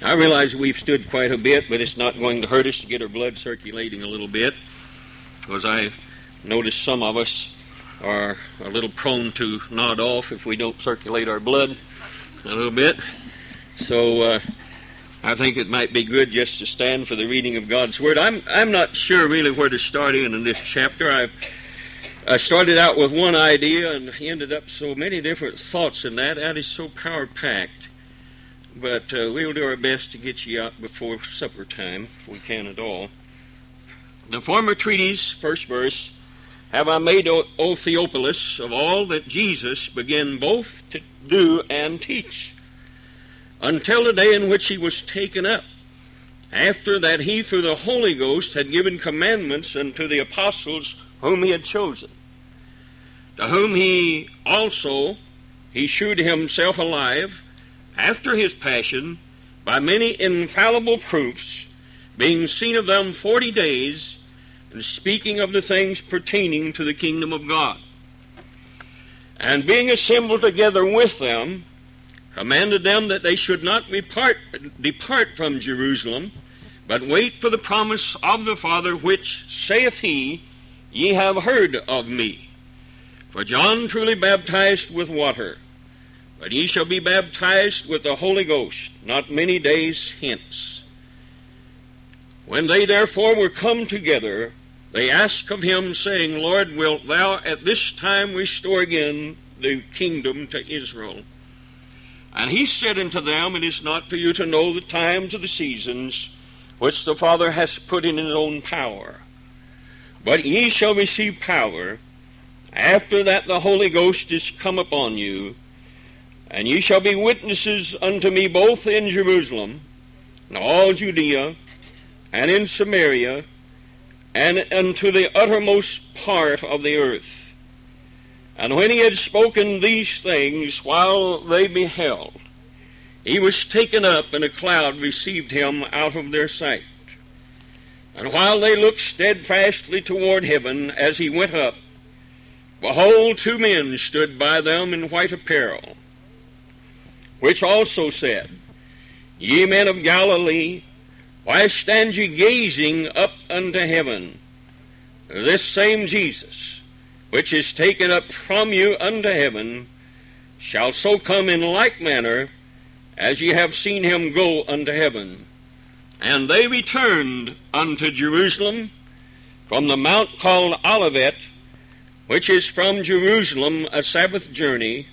I realize we've stood quite a bit, but it's not going to hurt us to get our blood circulating a little bit, because I notice some of us are a little prone to nod off if we don't circulate our blood a little bit. So uh, I think it might be good just to stand for the reading of God's Word. I'm, I'm not sure really where to start in in this chapter. I've I started out with one idea and ended up so many different thoughts in that. That is so power packed. But uh, we'll do our best to get you out before supper time, if we can at all. The former treatise, first verse, have I made, o, Theophilus, of all that Jesus began both to do and teach, until the day in which he was taken up, after that he through the Holy Ghost had given commandments unto the apostles whom he had chosen to whom he also he shewed himself alive after his passion by many infallible proofs, being seen of them forty days, and speaking of the things pertaining to the kingdom of God. And being assembled together with them, commanded them that they should not depart, depart from Jerusalem, but wait for the promise of the Father, which saith he, Ye have heard of me. For John truly baptized with water, but ye shall be baptized with the Holy Ghost not many days hence. When they therefore were come together, they asked of him, saying, Lord, wilt thou at this time restore again the kingdom to Israel? And he said unto them, It is not for you to know the times or the seasons which the Father has put in his own power, but ye shall receive power after that the Holy Ghost is come upon you, and ye shall be witnesses unto me both in Jerusalem, and all Judea, and in Samaria, and unto the uttermost part of the earth. And when he had spoken these things while they beheld, he was taken up, and a cloud received him out of their sight. And while they looked steadfastly toward heaven as he went up, Behold, two men stood by them in white apparel, which also said, Ye men of Galilee, why stand ye gazing up unto heaven? This same Jesus, which is taken up from you unto heaven, shall so come in like manner as ye have seen him go unto heaven. And they returned unto Jerusalem from the mount called Olivet, which is from Jerusalem a Sabbath journey.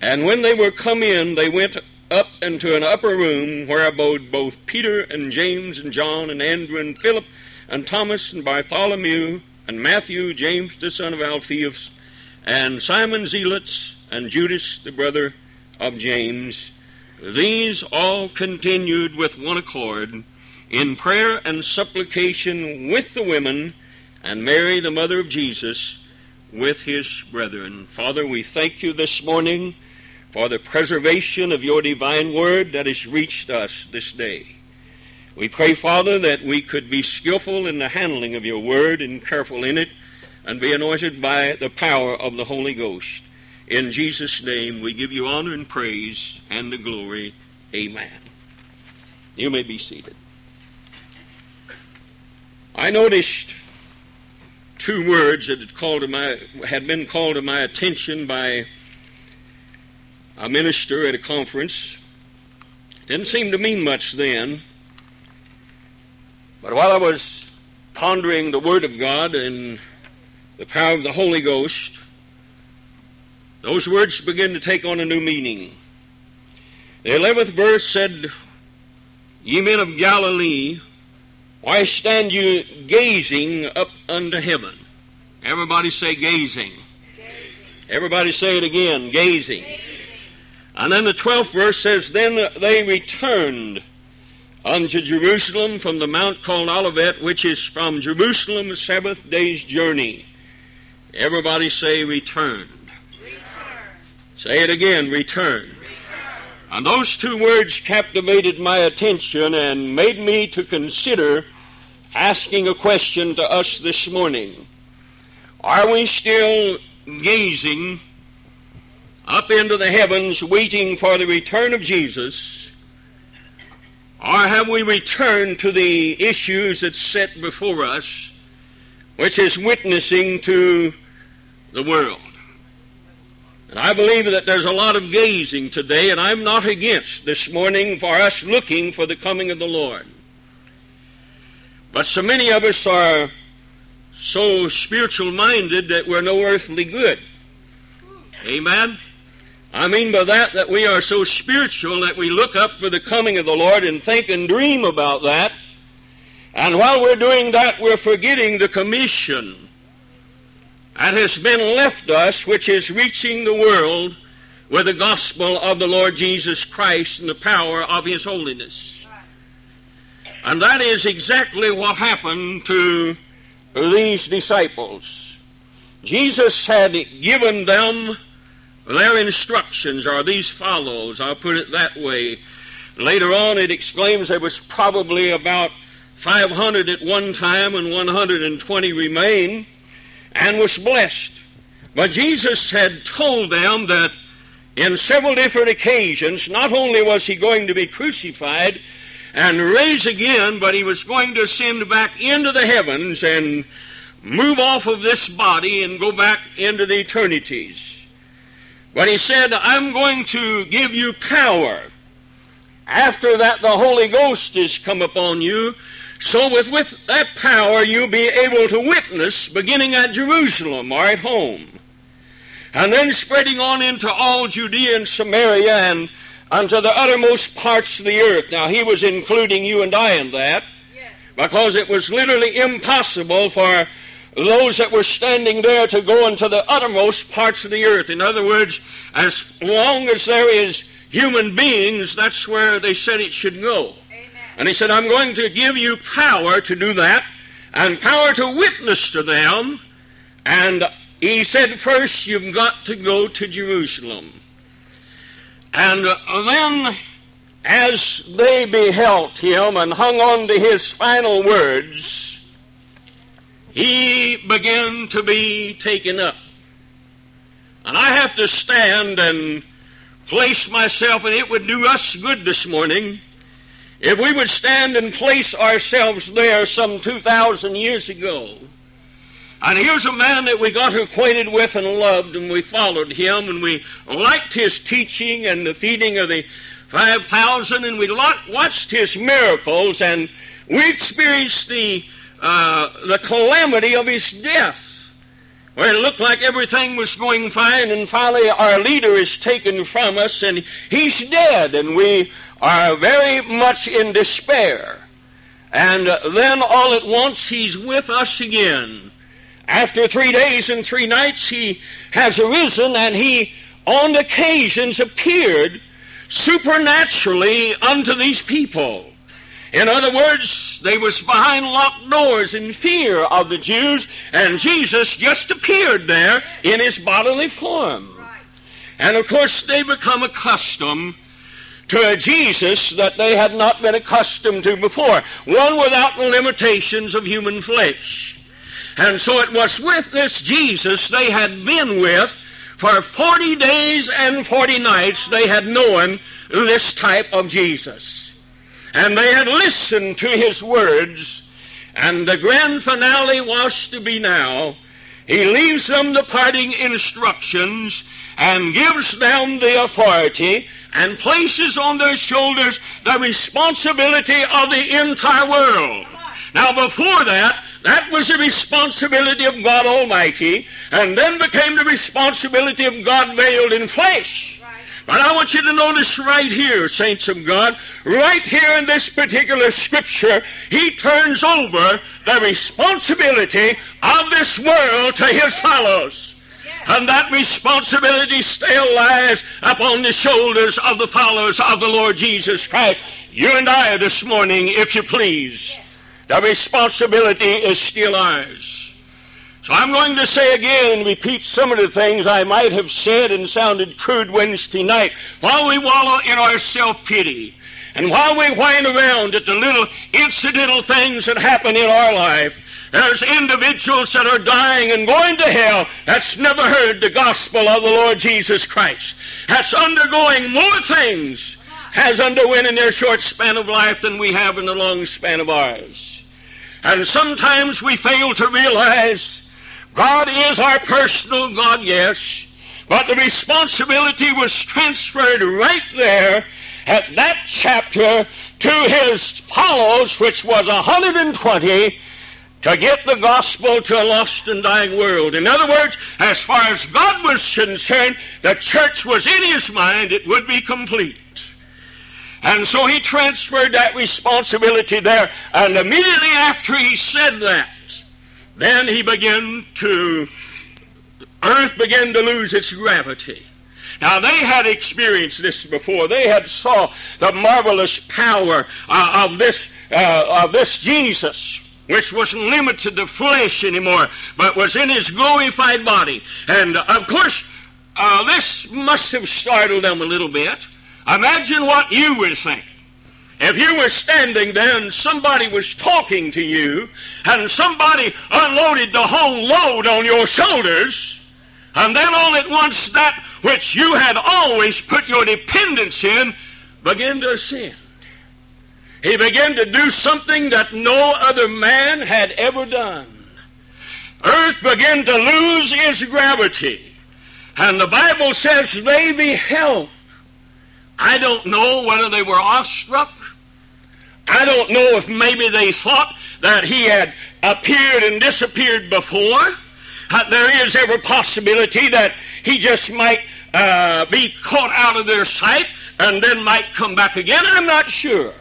And when they were come in, they went up into an upper room where abode both Peter and James and John and Andrew and Philip and Thomas and Bartholomew and Matthew, James the son of Alphaeus, and Simon Zelotes and Judas the brother of James. These all continued with one accord in prayer and supplication with the women and Mary the mother of Jesus with his brethren. Father, we thank you this morning for the preservation of your divine word that has reached us this day. We pray, Father, that we could be skillful in the handling of your word and careful in it and be anointed by the power of the Holy Ghost. In Jesus' name, we give you honor and praise and the glory. Amen. You may be seated. I noticed two words that had, called to my, had been called to my attention by a minister at a conference. Didn't seem to mean much then. But while I was pondering the Word of God and the power of the Holy Ghost, those words began to take on a new meaning. The 11th verse said, Ye men of Galilee, why stand you gazing up unto heaven? Everybody say gazing. gazing. Everybody say it again, gazing. gazing. And then the 12th verse says, Then they returned unto Jerusalem from the mount called Olivet, which is from Jerusalem a Sabbath day's journey. Everybody say returned. Return. Say it again, returned. And those two words captivated my attention and made me to consider asking a question to us this morning. Are we still gazing up into the heavens, waiting for the return of Jesus? Or have we returned to the issues that's set before us, which is witnessing to the world? And I believe that there's a lot of gazing today, and I'm not against this morning for us looking for the coming of the Lord. But so many of us are so spiritual minded that we're no earthly good. Amen? I mean by that that we are so spiritual that we look up for the coming of the Lord and think and dream about that. And while we're doing that, we're forgetting the commission that has been left us, which is reaching the world with the gospel of the Lord Jesus Christ and the power of His holiness. And that is exactly what happened to these disciples. Jesus had given them their instructions are these follows. I'll put it that way. Later on, it exclaims there was probably about 500 at one time and 120 remain and was blessed. But Jesus had told them that in several different occasions, not only was he going to be crucified and raised again, but he was going to ascend back into the heavens and move off of this body and go back into the eternities. But he said, I'm going to give you power. After that, the Holy Ghost is come upon you. So with, with that power, you'll be able to witness beginning at Jerusalem or at home. And then spreading on into all Judea and Samaria and unto the uttermost parts of the earth. Now, he was including you and I in that because it was literally impossible for those that were standing there to go into the uttermost parts of the earth. In other words, as long as there is human beings, that's where they said it should go. Amen. And he said, I'm going to give you power to do that and power to witness to them. And he said, first, you've got to go to Jerusalem. And then, as they beheld him and hung on to his final words, he began to be taken up. And I have to stand and place myself, and it would do us good this morning if we would stand and place ourselves there some 2,000 years ago. And here's a man that we got acquainted with and loved, and we followed him, and we liked his teaching and the feeding of the 5,000, and we watched his miracles, and we experienced the uh, the calamity of his death, where it looked like everything was going fine, and finally our leader is taken from us, and he's dead, and we are very much in despair. And then all at once he's with us again. After three days and three nights, he has arisen and he on occasions appeared supernaturally unto these people. In other words, they was behind locked doors in fear of the Jews, and Jesus just appeared there in his bodily form. And of course, they become accustomed to a Jesus that they had not been accustomed to before, one without the limitations of human flesh. And so it was with this Jesus they had been with for 40 days and 40 nights, they had known this type of Jesus and they had listened to his words, and the grand finale was to be now. He leaves them the parting instructions and gives them the authority and places on their shoulders the responsibility of the entire world. Now, before that, that was the responsibility of God Almighty, and then became the responsibility of God veiled in flesh. But I want you to notice right here, saints of God, right here in this particular scripture, he turns over the responsibility of this world to his fellows. And that responsibility still lies upon the shoulders of the followers of the Lord Jesus Christ. You and I this morning, if you please. The responsibility is still ours. So I'm going to say again, and repeat some of the things I might have said and sounded crude Wednesday night. While we wallow in our self-pity, and while we whine around at the little incidental things that happen in our life, there's individuals that are dying and going to hell that's never heard the gospel of the Lord Jesus Christ. That's undergoing more things has underwent in their short span of life than we have in the long span of ours. And sometimes we fail to realize God is our personal God, yes, but the responsibility was transferred right there at that chapter to his followers, which was 120, to get the gospel to a lost and dying world. In other words, as far as God was concerned, the church was in his mind, it would be complete. And so he transferred that responsibility there. And immediately after he said that, then he began to, earth began to lose its gravity. Now they had experienced this before. They had saw the marvelous power uh, of this uh, of this Jesus which wasn't limited to flesh anymore, but was in his glorified body. And uh, of course, uh, this must have startled them a little bit. Imagine what you would think. If you were standing there and somebody was talking to you, and somebody unloaded the whole load on your shoulders, and then all at once that which you had always put your dependence in began to ascend. He began to do something that no other man had ever done. Earth began to lose its gravity. And the Bible says they beheld. I don't know whether they were awestruck. I don't know if maybe they thought that he had appeared and disappeared before. There is every possibility that he just might uh, be caught out of their sight and then might come back again. I'm not sure.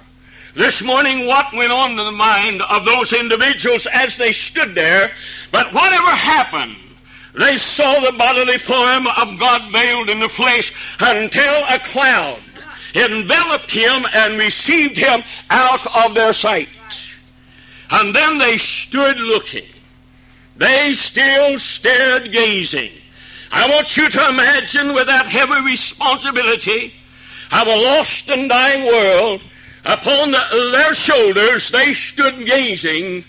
This morning, what went on in the mind of those individuals as they stood there, but whatever happened, they saw the bodily form of God veiled in the flesh until a cloud enveloped him and received him out of their sight. And then they stood looking. They still stared gazing. I want you to imagine with that heavy responsibility of a lost and dying world Upon the, their shoulders they stood gazing,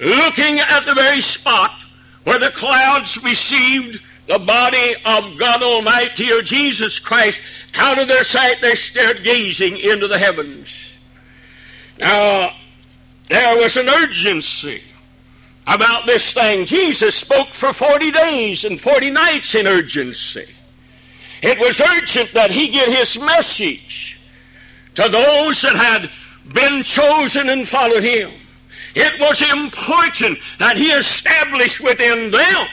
looking at the very spot where the clouds received the body of God Almighty or Jesus Christ. Out of their sight they stared gazing into the heavens. Now, there was an urgency about this thing. Jesus spoke for 40 days and 40 nights in urgency. It was urgent that he get his message to those that had been chosen and followed him. It was important that he established within them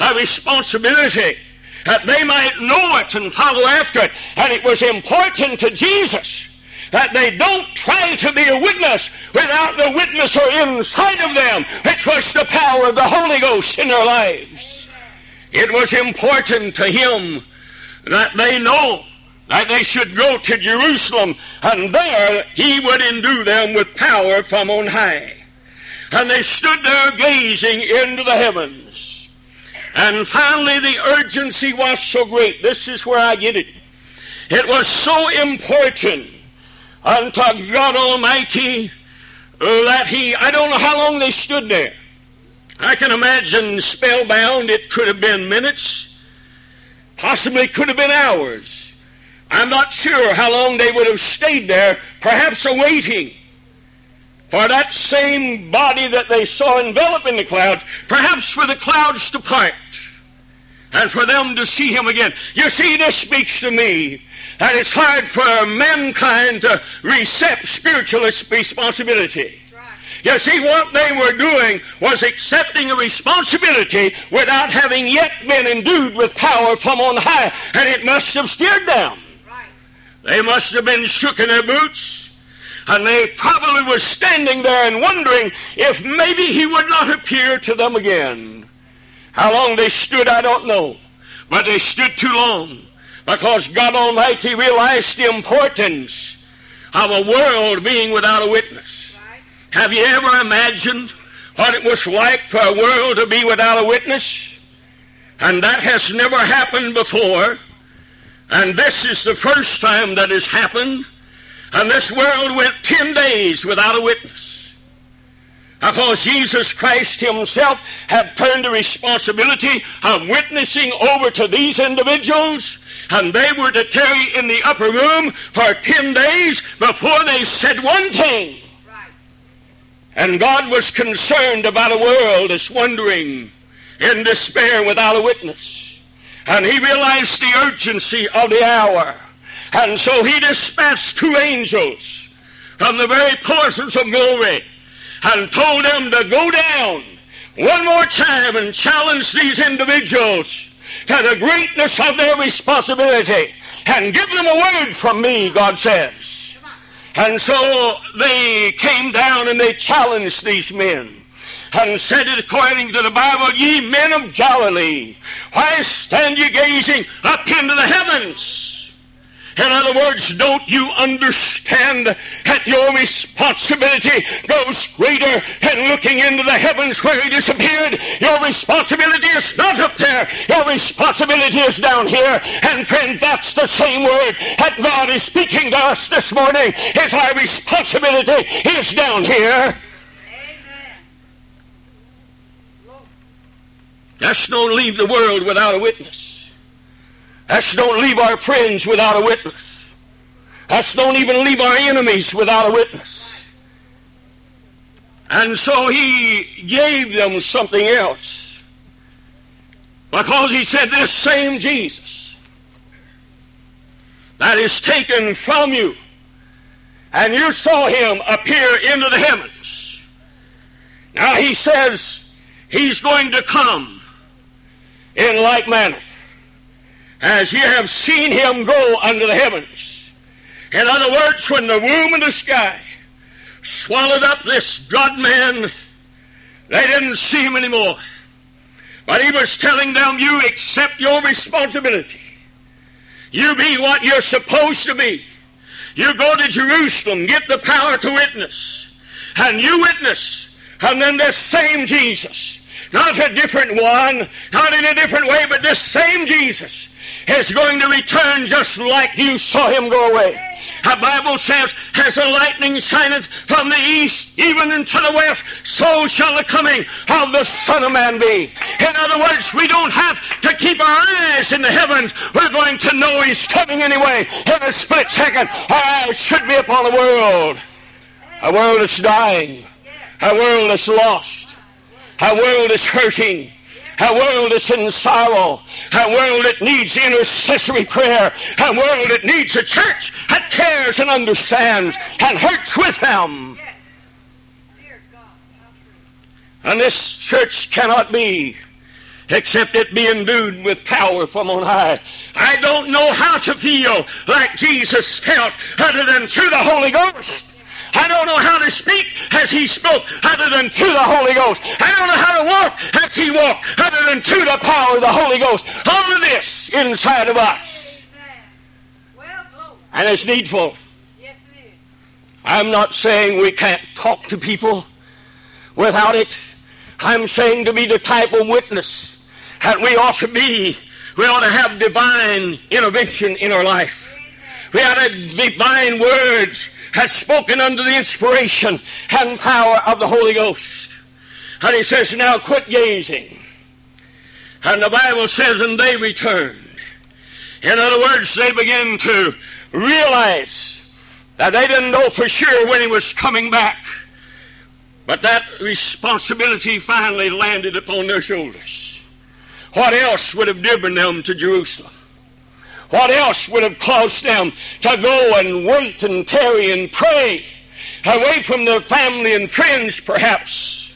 a responsibility that they might know it and follow after it. And it was important to Jesus that they don't try to be a witness without the witnesser inside of them, which was the power of the Holy Ghost in their lives. It was important to him that they know that they should go to Jerusalem, and there he would endue them with power from on high. And they stood there gazing into the heavens. And finally, the urgency was so great. This is where I get it. It was so important unto God Almighty that he, I don't know how long they stood there. I can imagine spellbound, it could have been minutes, possibly could have been hours. I'm not sure how long they would have stayed there, perhaps awaiting for that same body that they saw enveloped in the clouds, perhaps for the clouds to part and for them to see him again. You see, this speaks to me that it's hard for mankind to accept spiritual responsibility. You see, what they were doing was accepting a responsibility without having yet been endued with power from on high, and it must have steered them. They must have been shook in their boots. And they probably were standing there and wondering if maybe he would not appear to them again. How long they stood, I don't know. But they stood too long because God Almighty realized the importance of a world being without a witness. Have you ever imagined what it was like for a world to be without a witness? And that has never happened before. And this is the first time that has happened. And this world went 10 days without a witness. Because Jesus Christ himself had turned the responsibility of witnessing over to these individuals, and they were to tarry in the upper room for ten days before they said one thing. And God was concerned about a world that's wondering in despair without a witness. And he realized the urgency of the hour. And so he dispatched two angels from the very portions of glory and told them to go down one more time and challenge these individuals to the greatness of their responsibility and give them a word from me, God says. And so they came down and they challenged these men and said it according to the Bible, ye men of Galilee, why stand ye gazing up into the heavens? In other words, don't you understand that your responsibility goes greater than looking into the heavens where he disappeared? Your responsibility is not up there. Your responsibility is down here. And friend, that's the same word that God is speaking to us this morning. Is our responsibility is down here. Let's don't leave the world without a witness. Let's don't leave our friends without a witness. Let's don't even leave our enemies without a witness. And so he gave them something else. Because he said, This same Jesus that is taken from you, and you saw him appear into the heavens. Now he says he's going to come in like manner as ye have seen him go under the heavens. In other words, when the womb of the sky swallowed up this God man, they didn't see him anymore. But he was telling them, you accept your responsibility. You be what you're supposed to be. You go to Jerusalem, get the power to witness. And you witness. And then this same Jesus, not a different one, not in a different way, but this same Jesus is going to return just like you saw him go away. The Bible says, as the lightning shineth from the east even into the west, so shall the coming of the Son of Man be. In other words, we don't have to keep our eyes in the heavens. We're going to know he's coming anyway in a split second. Our eyes should be upon the world. A world that's dying. A world that's lost. A world is hurting a world is in sorrow, a world that needs intercessory prayer, a world that needs a church that cares and understands and hurts with them. And this church cannot be except it be endued with power from on high. I don't know how to feel like Jesus felt other than through the Holy Ghost. I don't know how to speak as he spoke other than through the Holy Ghost. I don't know how to walk as he walked other than through the power of the Holy Ghost. All of this inside of us. And it's needful. I'm not saying we can't talk to people without it. I'm saying to be the type of witness that we ought to be. We ought to have divine intervention in our life. We ought to have divine words has spoken under the inspiration and power of the Holy Ghost. And he says, now quit gazing. And the Bible says, and they returned. In other words, they began to realize that they didn't know for sure when he was coming back. But that responsibility finally landed upon their shoulders. What else would have driven them to Jerusalem? What else would have caused them to go and wait and tarry and pray away from their family and friends, perhaps?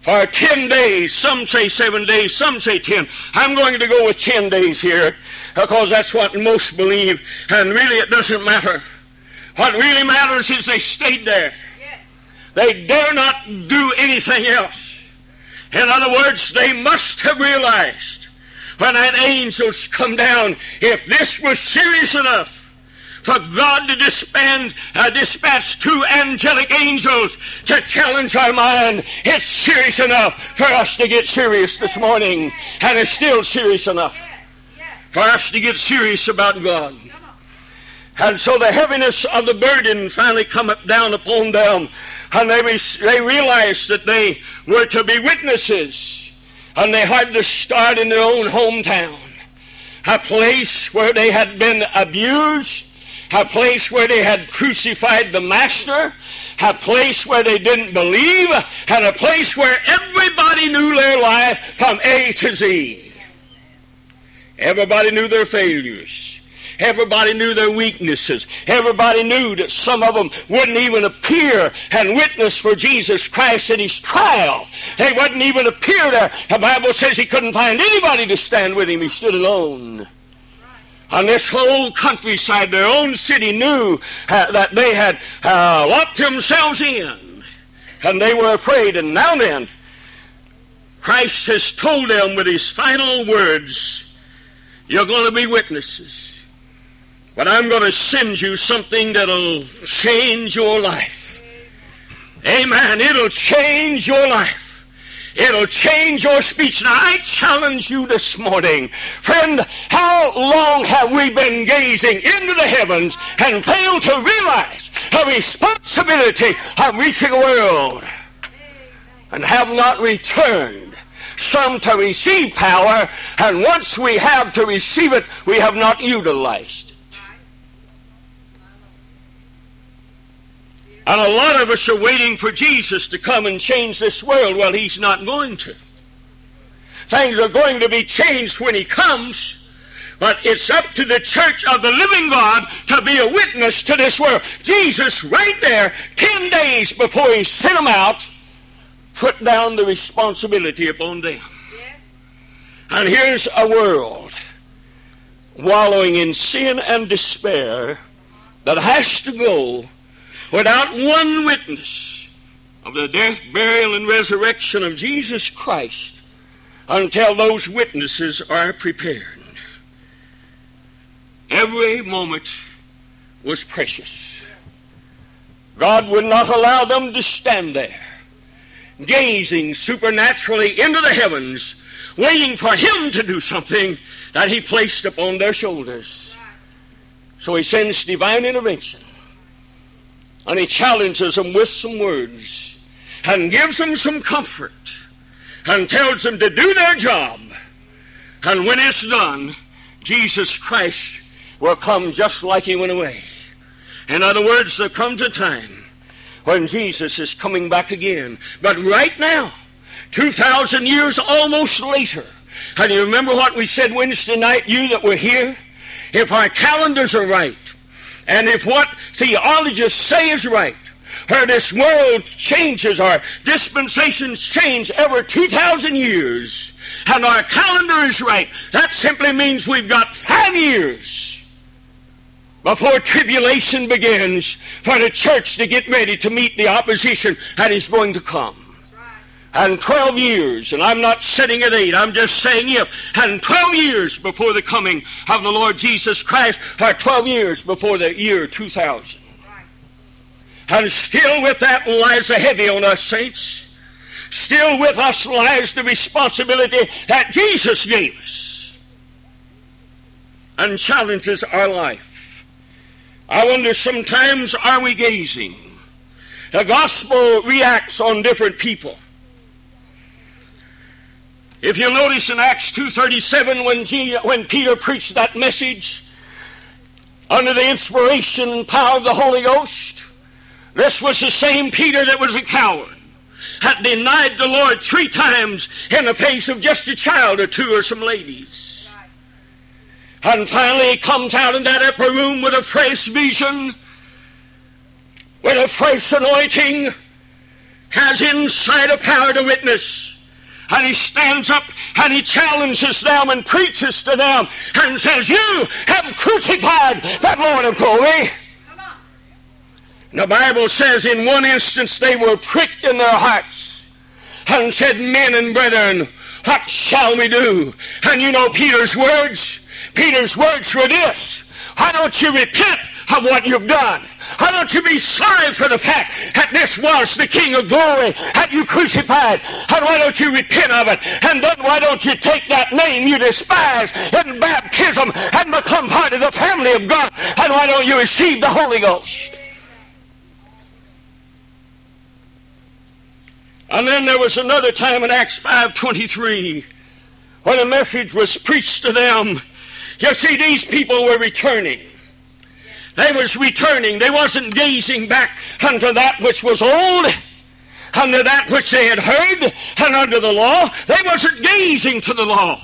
For 10 days, some say seven days, some say 10. I'm going to go with 10 days here because that's what most believe, and really it doesn't matter. What really matters is they stayed there. Yes. They dare not do anything else. In other words, they must have realized when that angels come down, if this was serious enough for God to disband, uh, dispatch two angelic angels to challenge our mind, it's serious enough for us to get serious this morning. And it's still serious enough for us to get serious about God. And so the heaviness of the burden finally come down upon them. And they, they realized that they were to be witnesses. And they had to start in their own hometown. A place where they had been abused. A place where they had crucified the Master. A place where they didn't believe. And a place where everybody knew their life from A to Z. Everybody knew their failures. Everybody knew their weaknesses. Everybody knew that some of them wouldn't even appear and witness for Jesus Christ at his trial. They wouldn't even appear there. The Bible says he couldn't find anybody to stand with him. He stood alone. And this whole countryside, their own city, knew uh, that they had uh, locked themselves in. And they were afraid. And now then, Christ has told them with his final words, you're going to be witnesses. But I'm going to send you something that'll change your life. Amen. It'll change your life. It'll change your speech. Now, I challenge you this morning, friend, how long have we been gazing into the heavens and failed to realize the responsibility of reaching the world and have not returned? Some to receive power, and once we have to receive it, we have not utilized. And a lot of us are waiting for Jesus to come and change this world. Well, he's not going to. Things are going to be changed when he comes. But it's up to the church of the living God to be a witness to this world. Jesus, right there, 10 days before he sent them out, put down the responsibility upon them. Yes. And here's a world wallowing in sin and despair that has to go without one witness of the death, burial, and resurrection of Jesus Christ until those witnesses are prepared. Every moment was precious. God would not allow them to stand there, gazing supernaturally into the heavens, waiting for Him to do something that He placed upon their shoulders. So He sends divine intervention and he challenges them with some words and gives them some comfort and tells them to do their job. And when it's done, Jesus Christ will come just like he went away. In other words, there comes a time when Jesus is coming back again. But right now, 2,000 years almost later, and you remember what we said Wednesday night, you that were here? If our calendars are right, and if what theologists say is right, where this world changes, our dispensations change every 2,000 years, and our calendar is right, that simply means we've got five years before tribulation begins for the church to get ready to meet the opposition that is going to come and 12 years, and I'm not sitting at eight, I'm just saying if, and 12 years before the coming of the Lord Jesus Christ, or 12 years before the year 2000. And still with that lies a heavy on us, saints. Still with us lies the responsibility that Jesus gave us and challenges our life. I wonder sometimes are we gazing? The gospel reacts on different people. If you notice in Acts 2.37 when, when Peter preached that message under the inspiration and power of the Holy Ghost, this was the same Peter that was a coward, had denied the Lord three times in the face of just a child or two or some ladies. And finally he comes out in that upper room with a fresh vision, with a fresh anointing, has inside a power to witness and he stands up and he challenges them and preaches to them and says, You have crucified that Lord of glory. The Bible says in one instance they were pricked in their hearts and said, Men and brethren, what shall we do? And you know Peter's words? Peter's words were this Why don't you repent of what you've done? Why don't you be sorry for the fact that this was the King of glory that you crucified? And why don't you repent of it? And then why don't you take that name you despise in baptism and become part of the family of God? And why don't you receive the Holy Ghost? And then there was another time in Acts 5.23 when a message was preached to them. You see, these people were returning. They was returning. They wasn't gazing back unto that which was old, unto that which they had heard, and under the law. They wasn't gazing to the law.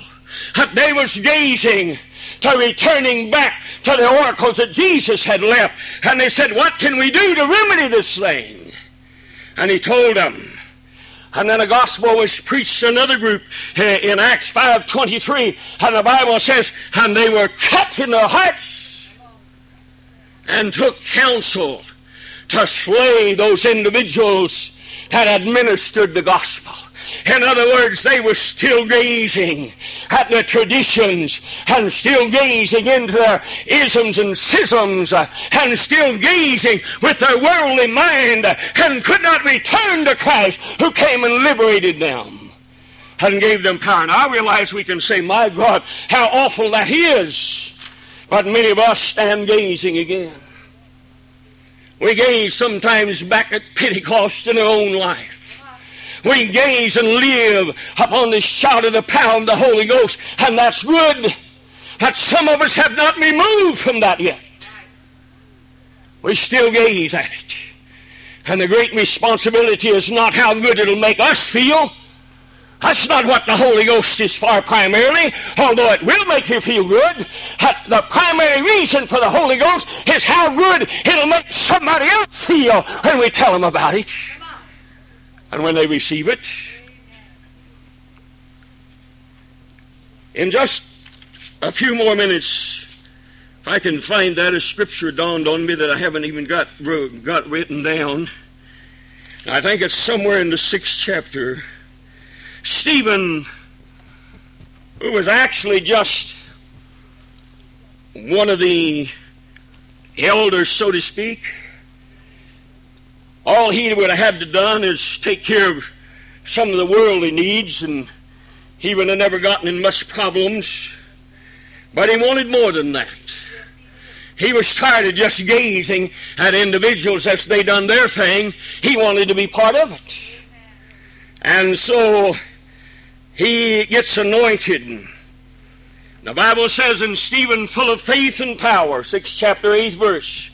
They was gazing to returning back to the oracles that Jesus had left. And they said, what can we do to remedy this thing? And he told them, and then the gospel was preached to another group eh, in Acts 5.23. And the Bible says, and they were cut in their hearts and took counsel to slay those individuals that administered the gospel. In other words, they were still gazing at the traditions and still gazing into their isms and schisms and still gazing with their worldly mind and could not return to Christ who came and liberated them and gave them power. And I realize we can say, my God, how awful that is. But many of us stand gazing again. We gaze sometimes back at Pentecost in our own life we gaze and live upon the shout of the power of the Holy Ghost, and that's good. But some of us have not removed from that yet. We still gaze at it. And the great responsibility is not how good it'll make us feel. That's not what the Holy Ghost is for primarily, although it will make you feel good. The primary reason for the Holy Ghost is how good it'll make somebody else feel when we tell them about it and when they receive it. In just a few more minutes, if I can find that, a scripture dawned on me that I haven't even got, got written down. I think it's somewhere in the sixth chapter. Stephen, who was actually just one of the elders, so to speak, all he would have had to done is take care of some of the worldly needs, and he would have never gotten in much problems. But he wanted more than that. He was tired of just gazing at individuals as they done their thing. He wanted to be part of it. And so he gets anointed. The Bible says in Stephen, full of faith and power, 6 chapter 8 verse,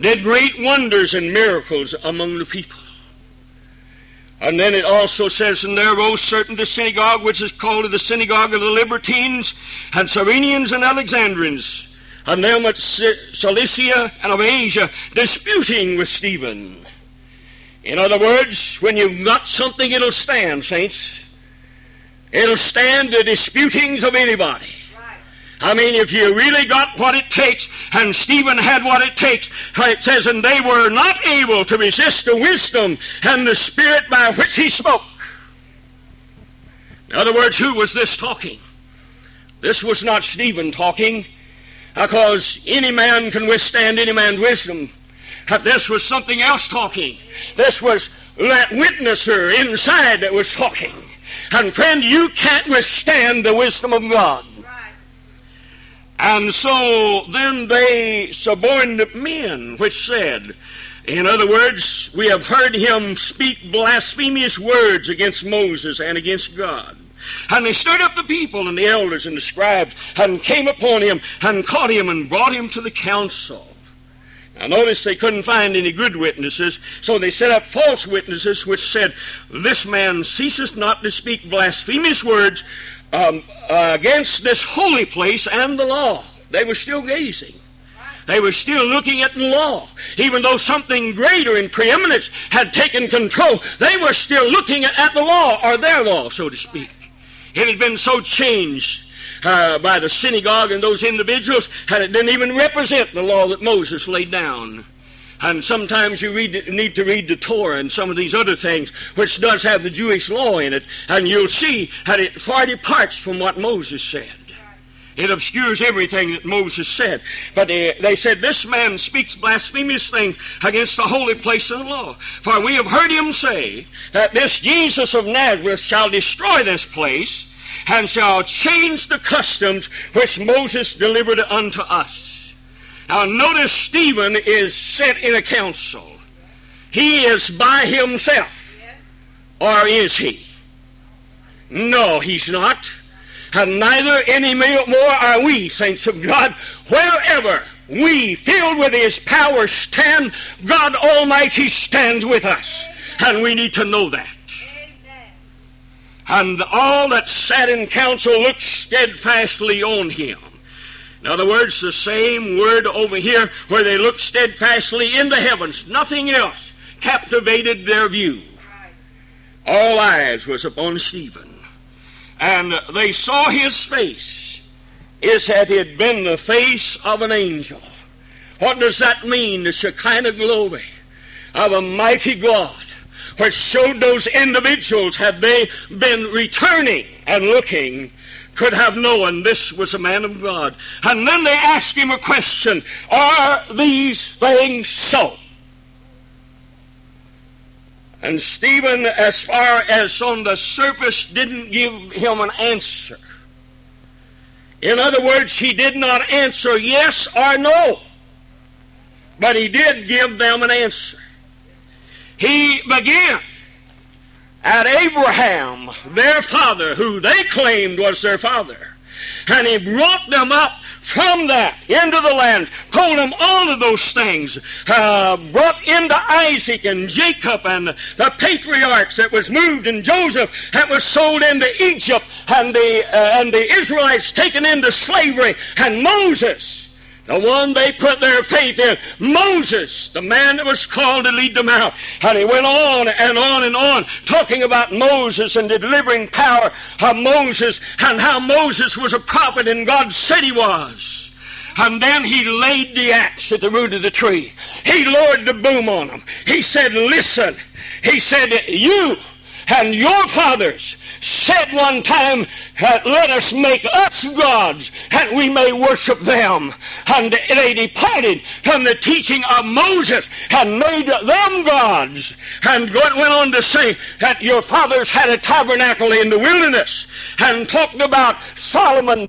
did great wonders and miracles among the people. And then it also says, And there rose certain the synagogue, which is called the synagogue of the Libertines, and Cyrenians and Alexandrians, and them at Cilicia and of Asia, disputing with Stephen. In other words, when you've got something, it'll stand, saints. It'll stand the disputings of anybody. I mean, if you really got what it takes, and Stephen had what it takes, it says, and they were not able to resist the wisdom and the spirit by which he spoke. In other words, who was this talking? This was not Stephen talking, because any man can withstand any man's wisdom. This was something else talking. This was that witnesser inside that was talking. And friend, you can't withstand the wisdom of God. And so then they suborned men, which said, in other words, we have heard him speak blasphemous words against Moses and against God. And they stirred up the people and the elders and the scribes and came upon him and caught him and brought him to the council. Now notice they couldn't find any good witnesses, so they set up false witnesses which said, This man ceases not to speak blasphemous words um, uh, against this holy place and the law. They were still gazing. They were still looking at the law. Even though something greater in preeminence had taken control, they were still looking at the law, or their law, so to speak. It had been so changed uh, by the synagogue and those individuals and it didn't even represent the law that Moses laid down. And sometimes you read, need to read the Torah and some of these other things, which does have the Jewish law in it, and you'll see that it far departs from what Moses said. It obscures everything that Moses said. But they, they, said, This man speaks blasphemous things against the holy place of the law. For we have heard him say that this Jesus of Nazareth shall destroy this place and shall change the customs which Moses delivered unto us. Now notice Stephen is set in a council. He is by himself. Or is he? No, he's not and neither any more are we, saints of God. Wherever we, filled with His power, stand, God Almighty stands with us. And we need to know that. And all that sat in council looked steadfastly on him. In other words, the same word over here where they looked steadfastly in the heavens, nothing else captivated their view. All eyes was upon Stephen and they saw his face is that it had been the face of an angel. What does that mean? The Shekinah glory of a mighty God, which showed those individuals, had they been returning and looking, could have known this was a man of God. And then they asked him a question Are these things so? And Stephen, as far as on the surface, didn't give him an answer. In other words, he did not answer yes or no, but he did give them an answer. He began. At Abraham, their father, who they claimed was their father, and he brought them up from that into the land, told them all of those things, uh, brought into Isaac and Jacob and the patriarchs that was moved, and Joseph that was sold into Egypt, and the, uh, and the Israelites taken into slavery, and Moses the one they put their faith in. Moses, the man that was called to lead them out. And he went on and on and on, talking about Moses and the delivering power of Moses and how Moses was a prophet and God said he was. And then he laid the axe at the root of the tree. He lowered the boom on them. He said, Listen. He said, You and your fathers said one time, Let us make us gods, and we may worship them. And they departed from the teaching of Moses and made them gods. And God went on to say that your fathers had a tabernacle in the wilderness and talked about Solomon